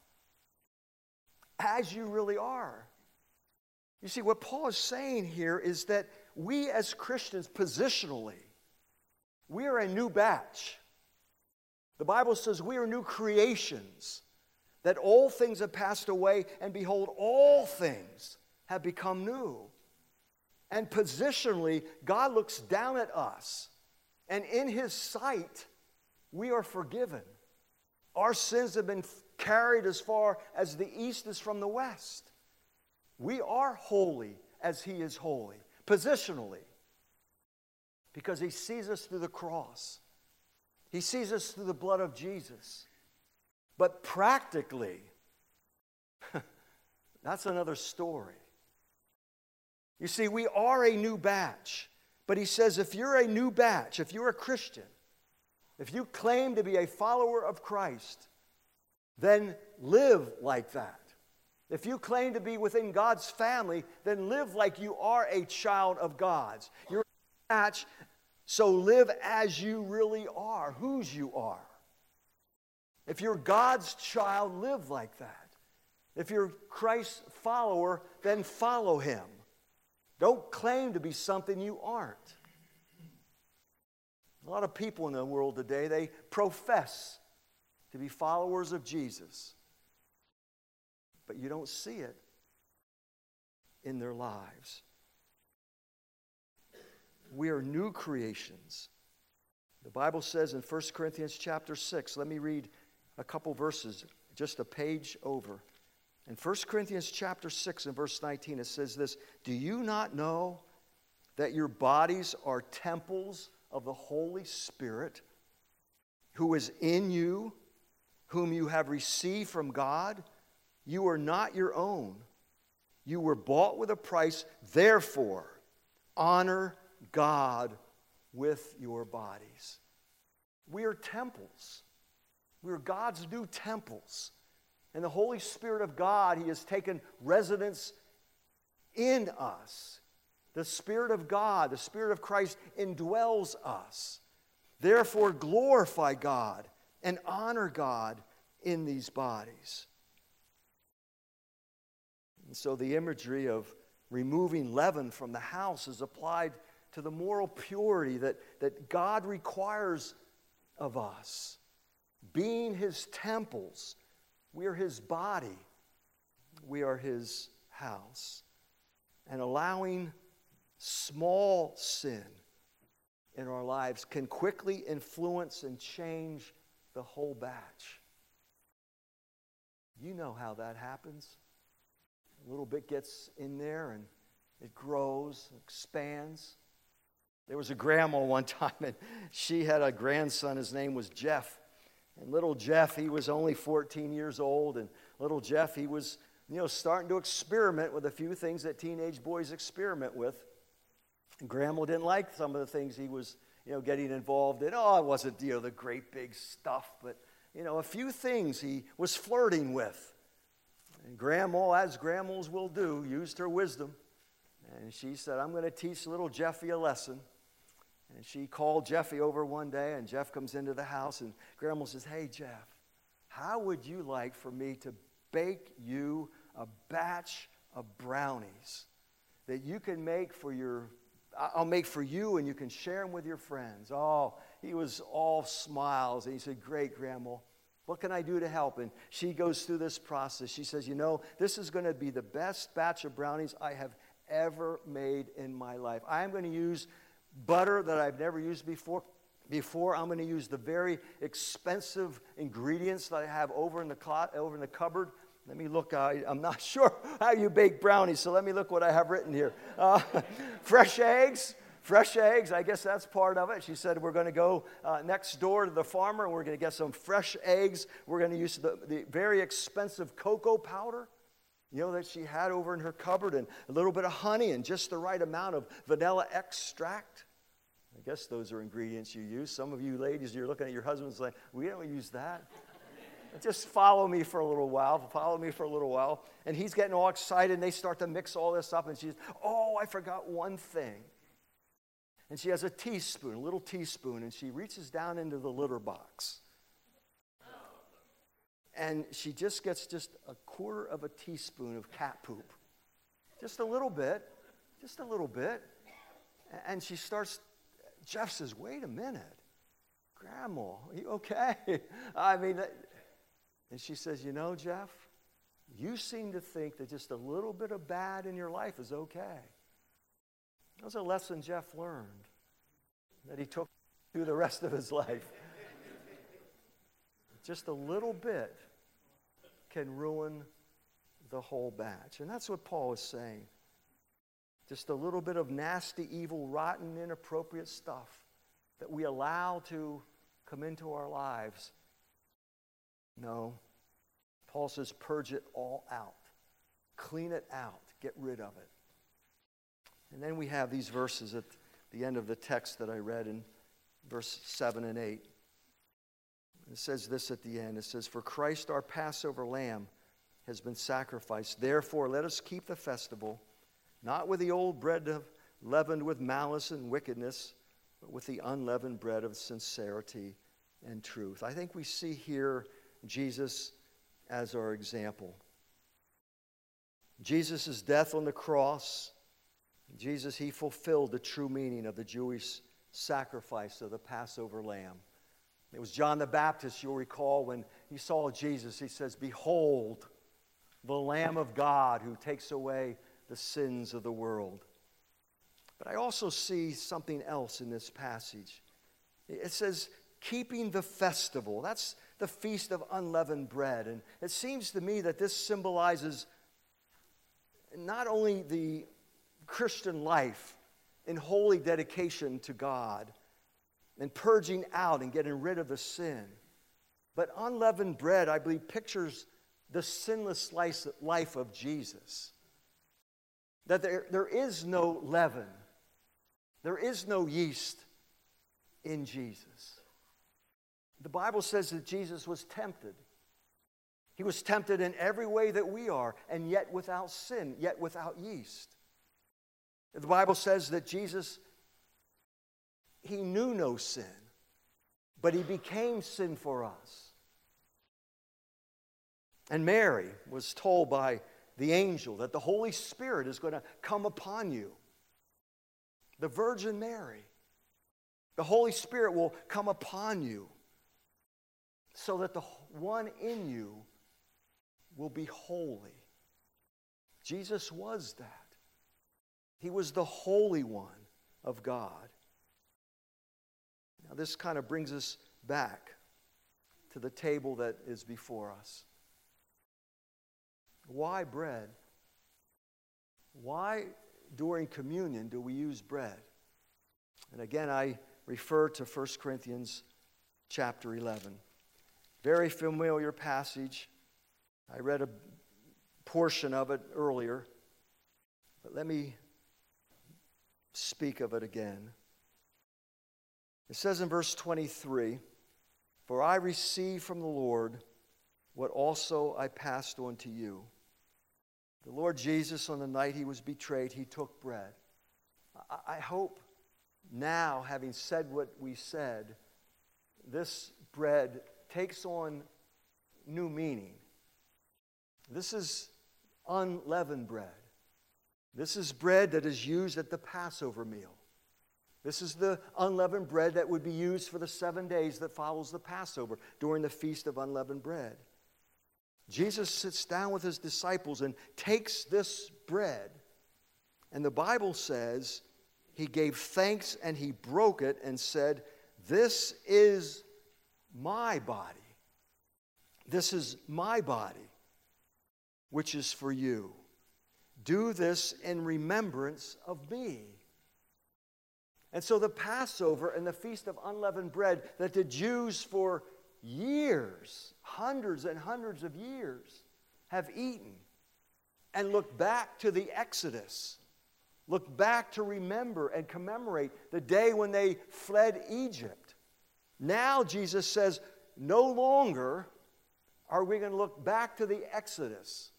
Speaker 2: As you really are. You see, what Paul is saying here is that we as Christians, positionally, we are a new batch. The Bible says we are new creations, that all things have passed away, and behold, all things have become new. And positionally, God looks down at us, and in His sight, we are forgiven. Our sins have been carried as far as the east is from the west. We are holy as He is holy, positionally, because He sees us through the cross. He sees us through the blood of Jesus. But practically, that's another story. You see, we are a new batch. But he says if you're a new batch, if you're a Christian, if you claim to be a follower of Christ, then live like that. If you claim to be within God's family, then live like you are a child of God's. You're a batch so live as you really are, whose you are. If you're God's child, live like that. If you're Christ's follower, then follow him. Don't claim to be something you aren't. A lot of people in the world today, they profess to be followers of Jesus, but you don't see it in their lives. We are new creations. The Bible says in 1 Corinthians chapter 6, let me read a couple verses, just a page over. In 1 Corinthians chapter 6 and verse 19, it says this Do you not know that your bodies are temples of the Holy Spirit who is in you, whom you have received from God? You are not your own. You were bought with a price. Therefore, honor God with your bodies. We are temples. We are God's new temples. And the Holy Spirit of God, He has taken residence in us. The Spirit of God, the Spirit of Christ indwells us. Therefore, glorify God and honor God in these bodies. And so the imagery of removing leaven from the house is applied to the moral purity that, that God requires of us. Being His temples, we are His body, we are His house. And allowing small sin in our lives can quickly influence and change the whole batch. You know how that happens. A little bit gets in there and it grows, expands. There was a grandma one time, and she had a grandson. His name was Jeff. And little Jeff, he was only 14 years old. And little Jeff, he was, you know, starting to experiment with a few things that teenage boys experiment with. And grandma didn't like some of the things he was, you know, getting involved in. Oh, it wasn't, you know, the great big stuff, but, you know, a few things he was flirting with. And grandma, as grandmas will do, used her wisdom. And she said, I'm going to teach little Jeffy a lesson. And she called Jeffy over one day, and Jeff comes into the house, and Grandma says, Hey, Jeff, how would you like for me to bake you a batch of brownies that you can make for your I'll make for you and you can share them with your friends. Oh, he was all smiles and he said, Great, Grandma. What can I do to help? And she goes through this process. She says, You know, this is going to be the best batch of brownies I have ever made in my life. I am going to use butter that I've never used before. Before I'm going to use the very expensive ingredients that I have over in the over in the cupboard. Let me look. I, am not sure how you bake brownies, so let me look what I have written here. Uh, fresh eggs, fresh eggs. I guess that's part of it. She said we're going to go uh, next door to the farmer and we're going to get some fresh eggs. We're going to use the, the very expensive cocoa powder you know, that she had over in her cupboard, and a little bit of honey and just the right amount of vanilla extract. I guess those are ingredients you use. Some of you ladies, you're looking at your husbands like, we don't use that. just follow me for a little while, follow me for a little while. And he's getting all excited, and they start to mix all this up, and she's, oh, I forgot one thing. And she has a teaspoon, a little teaspoon, and she reaches down into the litter box and she just gets just a quarter of a teaspoon of cat poop. Just a little bit, just a little bit. And she starts, Jeff says, wait a minute. Grandma, are you okay? I mean, and she says, you know, Jeff, you seem to think that just a little bit of bad in your life is okay. That was a lesson Jeff learned that he took through the rest of his life. Just a little bit can ruin the whole batch. And that's what Paul is saying. Just a little bit of nasty, evil, rotten, inappropriate stuff that we allow to come into our lives. No. Paul says, purge it all out, clean it out, get rid of it. And then we have these verses at the end of the text that I read in verse 7 and 8. It says this at the end it says, For Christ our Passover lamb has been sacrificed. Therefore, let us keep the festival, not with the old bread of, leavened with malice and wickedness, but with the unleavened bread of sincerity and truth. I think we see here Jesus as our example. Jesus' death on the cross, Jesus, he fulfilled the true meaning of the Jewish sacrifice of the Passover lamb. It was John the Baptist, you'll recall, when he saw Jesus, he says, Behold, the Lamb of God who takes away the sins of the world. But I also see something else in this passage. It says, keeping the festival. That's the feast of unleavened bread. And it seems to me that this symbolizes not only the Christian life in holy dedication to God, and purging out and getting rid of the sin. But unleavened bread, I believe, pictures the sinless life of Jesus. That there, there is no leaven, there is no yeast in Jesus. The Bible says that Jesus was tempted. He was tempted in every way that we are, and yet without sin, yet without yeast. The Bible says that Jesus he knew no sin, but he became sin for us. And Mary was told by the angel that the Holy Spirit is going to come upon you. The Virgin Mary. The Holy Spirit will come upon you so that the one in you will be holy. Jesus was that. He was the Holy One of God. Now, this kind of brings us back to the table that is before us. Why bread? Why during communion do we use bread? And again, I refer to 1 Corinthians chapter 11. Very familiar passage. I read a portion of it earlier, but let me speak of it again. It says in verse 23 For I received from the Lord what also I passed on to you. The Lord Jesus, on the night he was betrayed, he took bread. I hope now, having said what we said, this bread takes on new meaning. This is unleavened bread. This is bread that is used at the Passover meal. This is the unleavened bread that would be used for the seven days that follows the Passover during the Feast of Unleavened Bread. Jesus sits down with his disciples and takes this bread And the Bible says he gave thanks and he broke it and said, This is my body. This is my body, which is for you. Do this in remembrance of me. And so the Passover and the Feast of Unleavened Bread that the Jews for years, hundreds and hundreds of years, have eaten and look back to the Exodus. Look back to remember and commemorate the day when they fled Egypt. Now, Jesus says, no longer are we going to look back to the Exodus.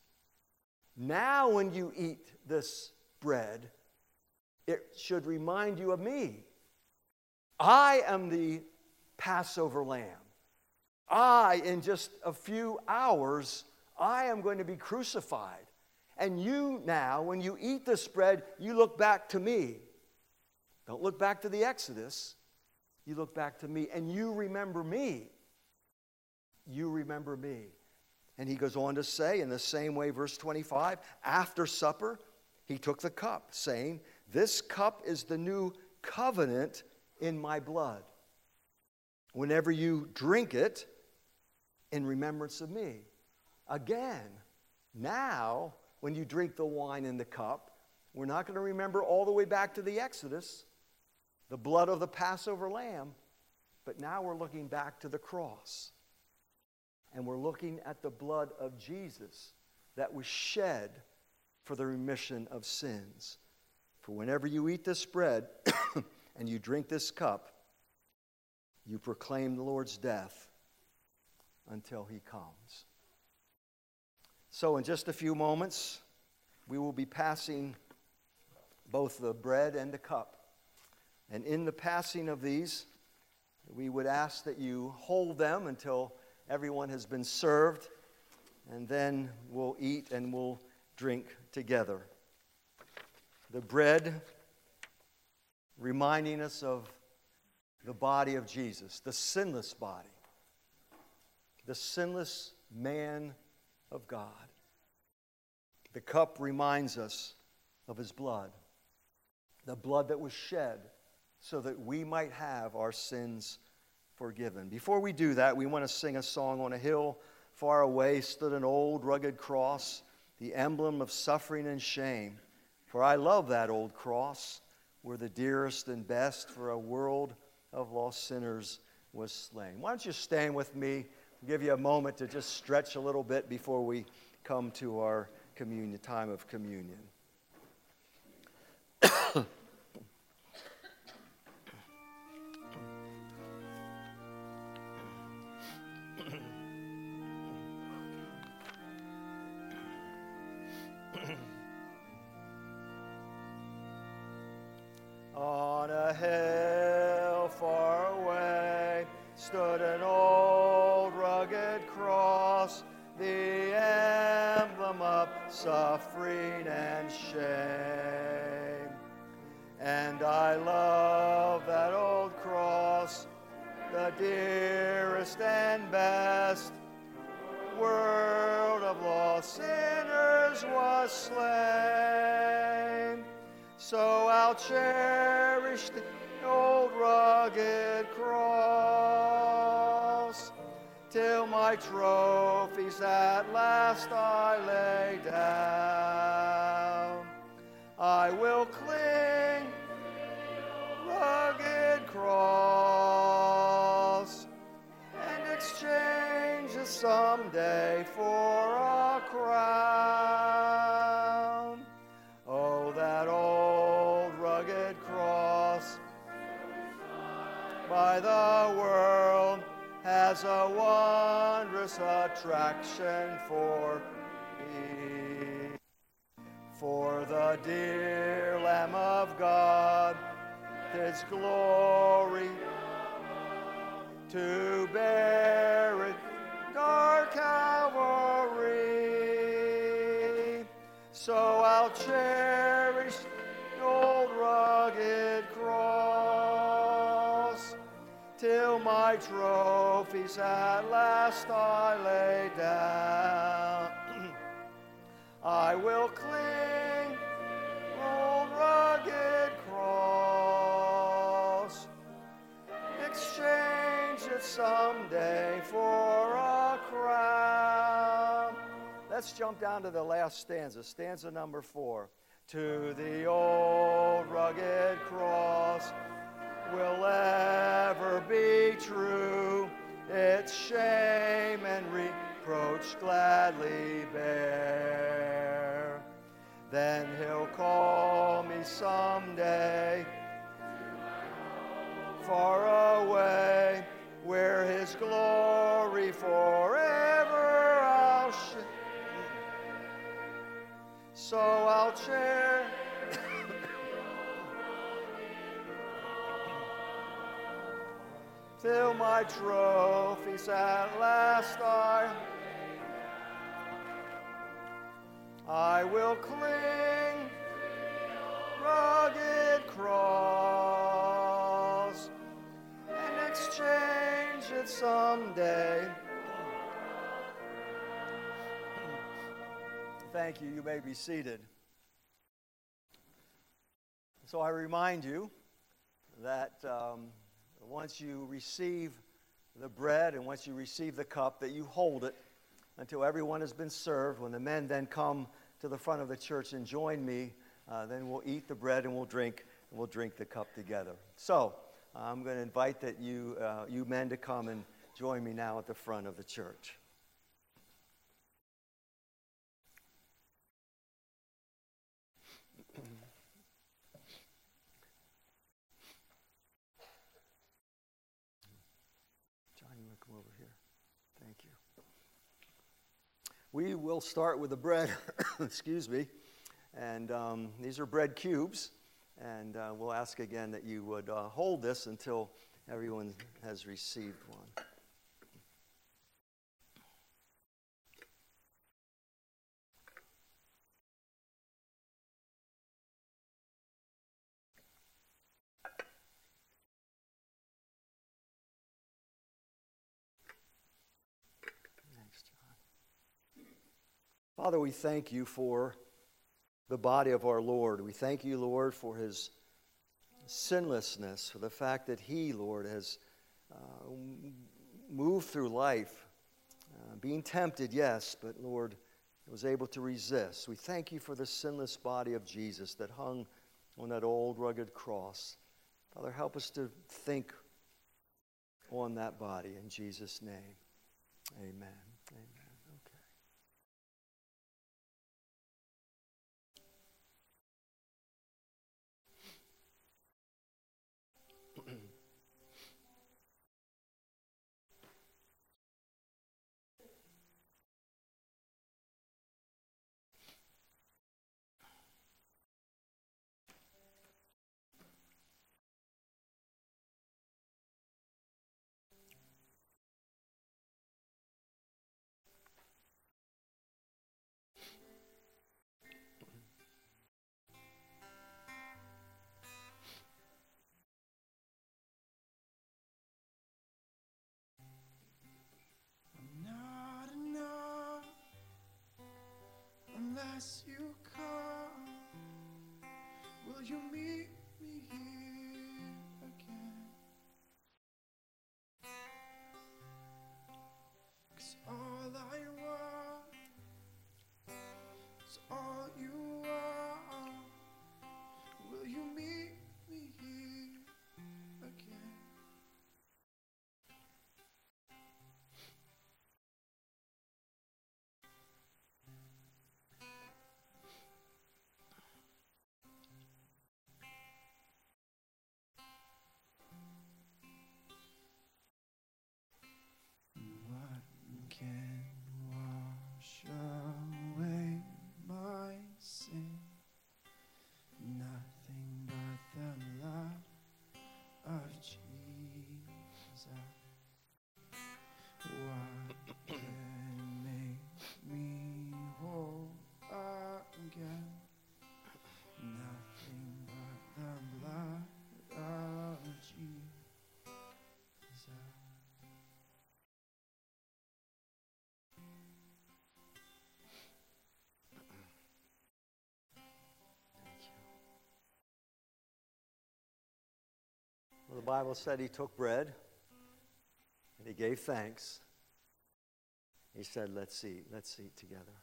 Speaker 2: Now, when you eat this bread, it should remind you of me. I am the Passover lamb. I, in just a few hours, I am going to be crucified. And you now, when you eat this bread, you look back to me. Don't look back to the Exodus. You look back to me and you remember me. You remember me. And he goes on to say, in the same way, verse 25, after supper, he took the cup, saying, This cup is the new covenant in my blood. Whenever you drink it, in remembrance of me. Again, now, when you drink the wine in the cup, we're not going to remember all the way back to the Exodus, the blood of the Passover lamb, but now we're looking back to the cross. And we're looking at the blood of Jesus that was shed for the remission of sins. For whenever you eat this bread and you drink this cup, you proclaim the Lord's death until he comes. So, in just a few moments, we will be passing both the bread and the cup. And in the passing of these, we would ask that you hold them until everyone has been served, and then we'll eat and we'll drink together. The bread reminding us of the body of Jesus, the sinless body, the sinless man of God. The cup reminds us of his blood, the blood that was shed so that we might have our sins forgiven. Before we do that, we want to sing a song on a hill far away stood an old rugged cross, the emblem of suffering and shame. For I love that old cross, where the dearest and best for a world of lost sinners was slain. Why don't you stand with me? I'll give you a moment to just stretch a little bit before we come to our communion time of communion. By the world has a wondrous attraction for me. For the dear Lamb of God, His glory to bear it, dark Calvary. So I'll cherish my trophies at last I lay down. I will cling old rugged cross, exchange it someday for a crown. Let's jump down to the last stanza, stanza number four. To the old rugged cross will ever be true, its shame and reproach gladly bear. Then he'll call me someday far away, where his glory forever I'll share. So I'll share. Till my trophies at last I I will cling rugged cross and exchange it someday. Thank you. You may be seated. So I remind you that um, once you receive the bread and once you receive the cup, that you hold it until everyone has been served. When the men then come to the front of the church and join me, uh, then we'll eat the bread and we'll drink and we'll drink the cup together. So I'm going to invite that you, uh, you men to come and join me now at the front of the church. John, you want to come over here? Thank you. We will start with the bread, excuse me, and um, these are bread cubes. And uh, we'll ask again that you would uh, hold this until everyone has received one. Father, we thank you for the body of our Lord. We thank you, Lord, for his sinlessness, for the fact that he, Lord, has uh, moved through life, uh, being tempted, yes, but Lord, was able to resist. We thank you for the sinless body of Jesus that hung on that old rugged cross. Father, help us to think on that body in Jesus' name. Amen. Bible said he took bread And he gave thanks. He said, Let's eat. Let's eat together.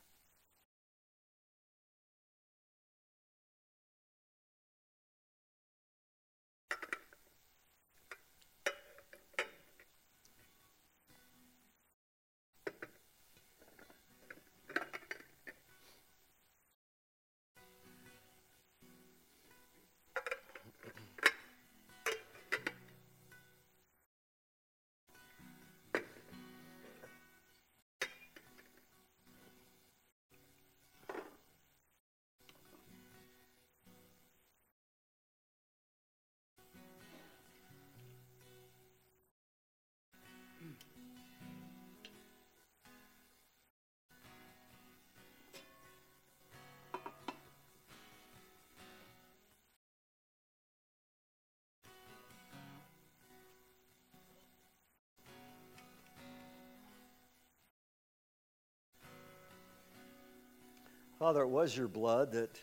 Speaker 2: Father, it was your blood that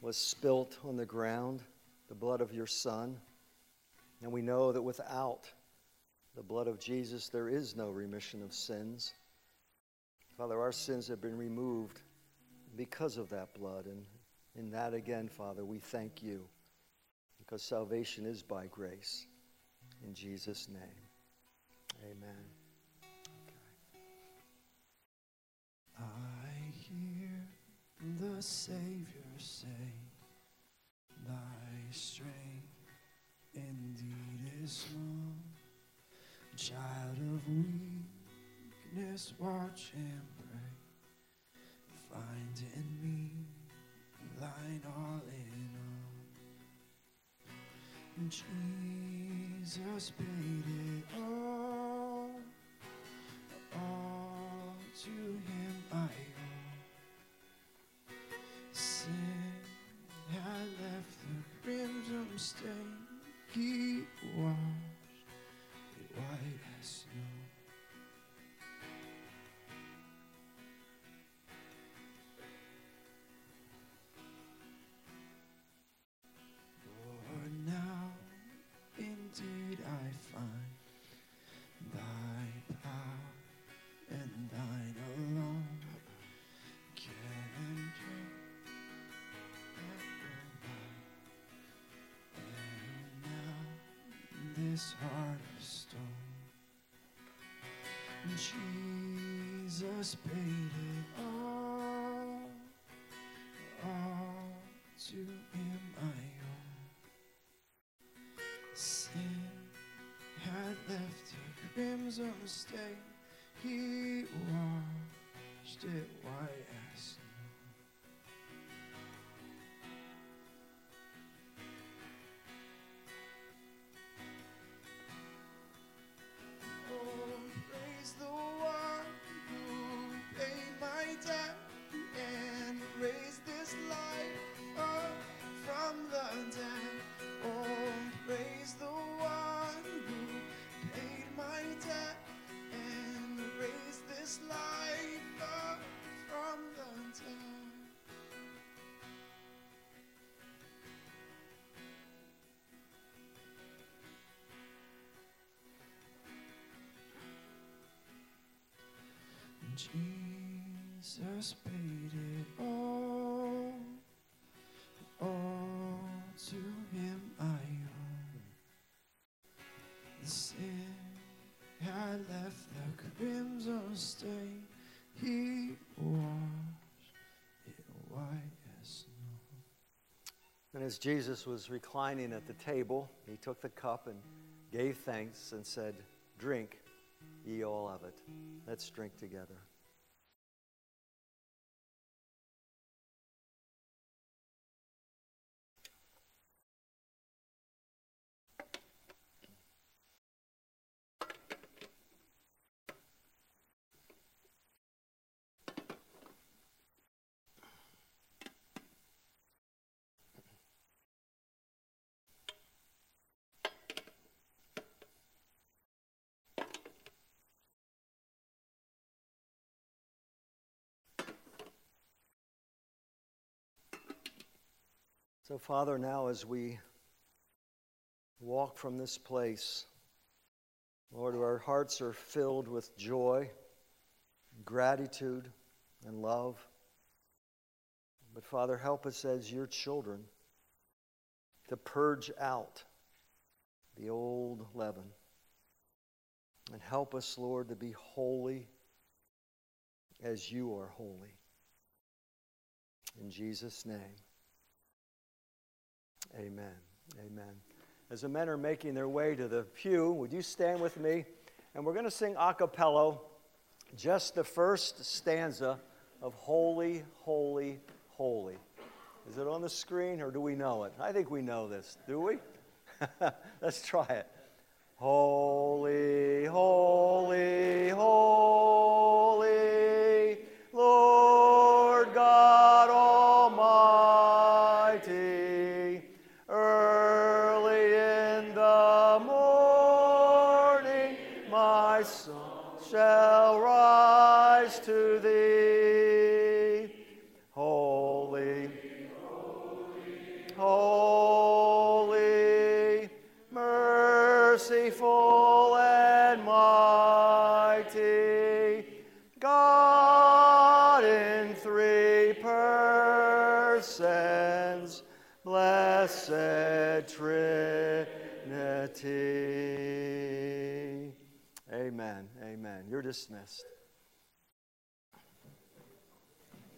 Speaker 2: was spilt on the ground, the blood of your Son. And we know that without the blood of Jesus, there is no remission of sins. Father, our sins have been removed because of that blood. And in that, again, Father, we thank you because salvation is by grace. In Jesus' name, amen.
Speaker 3: Savior say, Thy strength indeed is small. Child of weakness, watch and pray. Find in me thine all in all. Jesus paid it all, all to him this heart of stone. Jesus paid it all, Jesus paid it all, all to him I owe. The sin had left the crimson stain, he washed it white as snow.
Speaker 2: And as Jesus was reclining at the table, he took the cup and gave thanks and said, Drink ye all of it. Let's drink together. So, Father, now as we walk from this place, Lord, our hearts are filled with joy, gratitude, and love. But Father, help us as your children to purge out the old leaven. And help us, Lord, to be holy as you are holy. In Jesus' name, amen. Amen. As the men are making their way to the pew, would you stand with me? And we're going to sing a cappella just the first stanza of Holy, Holy, Holy. Is it on the screen or do we know it? I think we know this. Do we? Let's try it. Holy, holy, holy, Trinity. Amen. Amen. You're dismissed.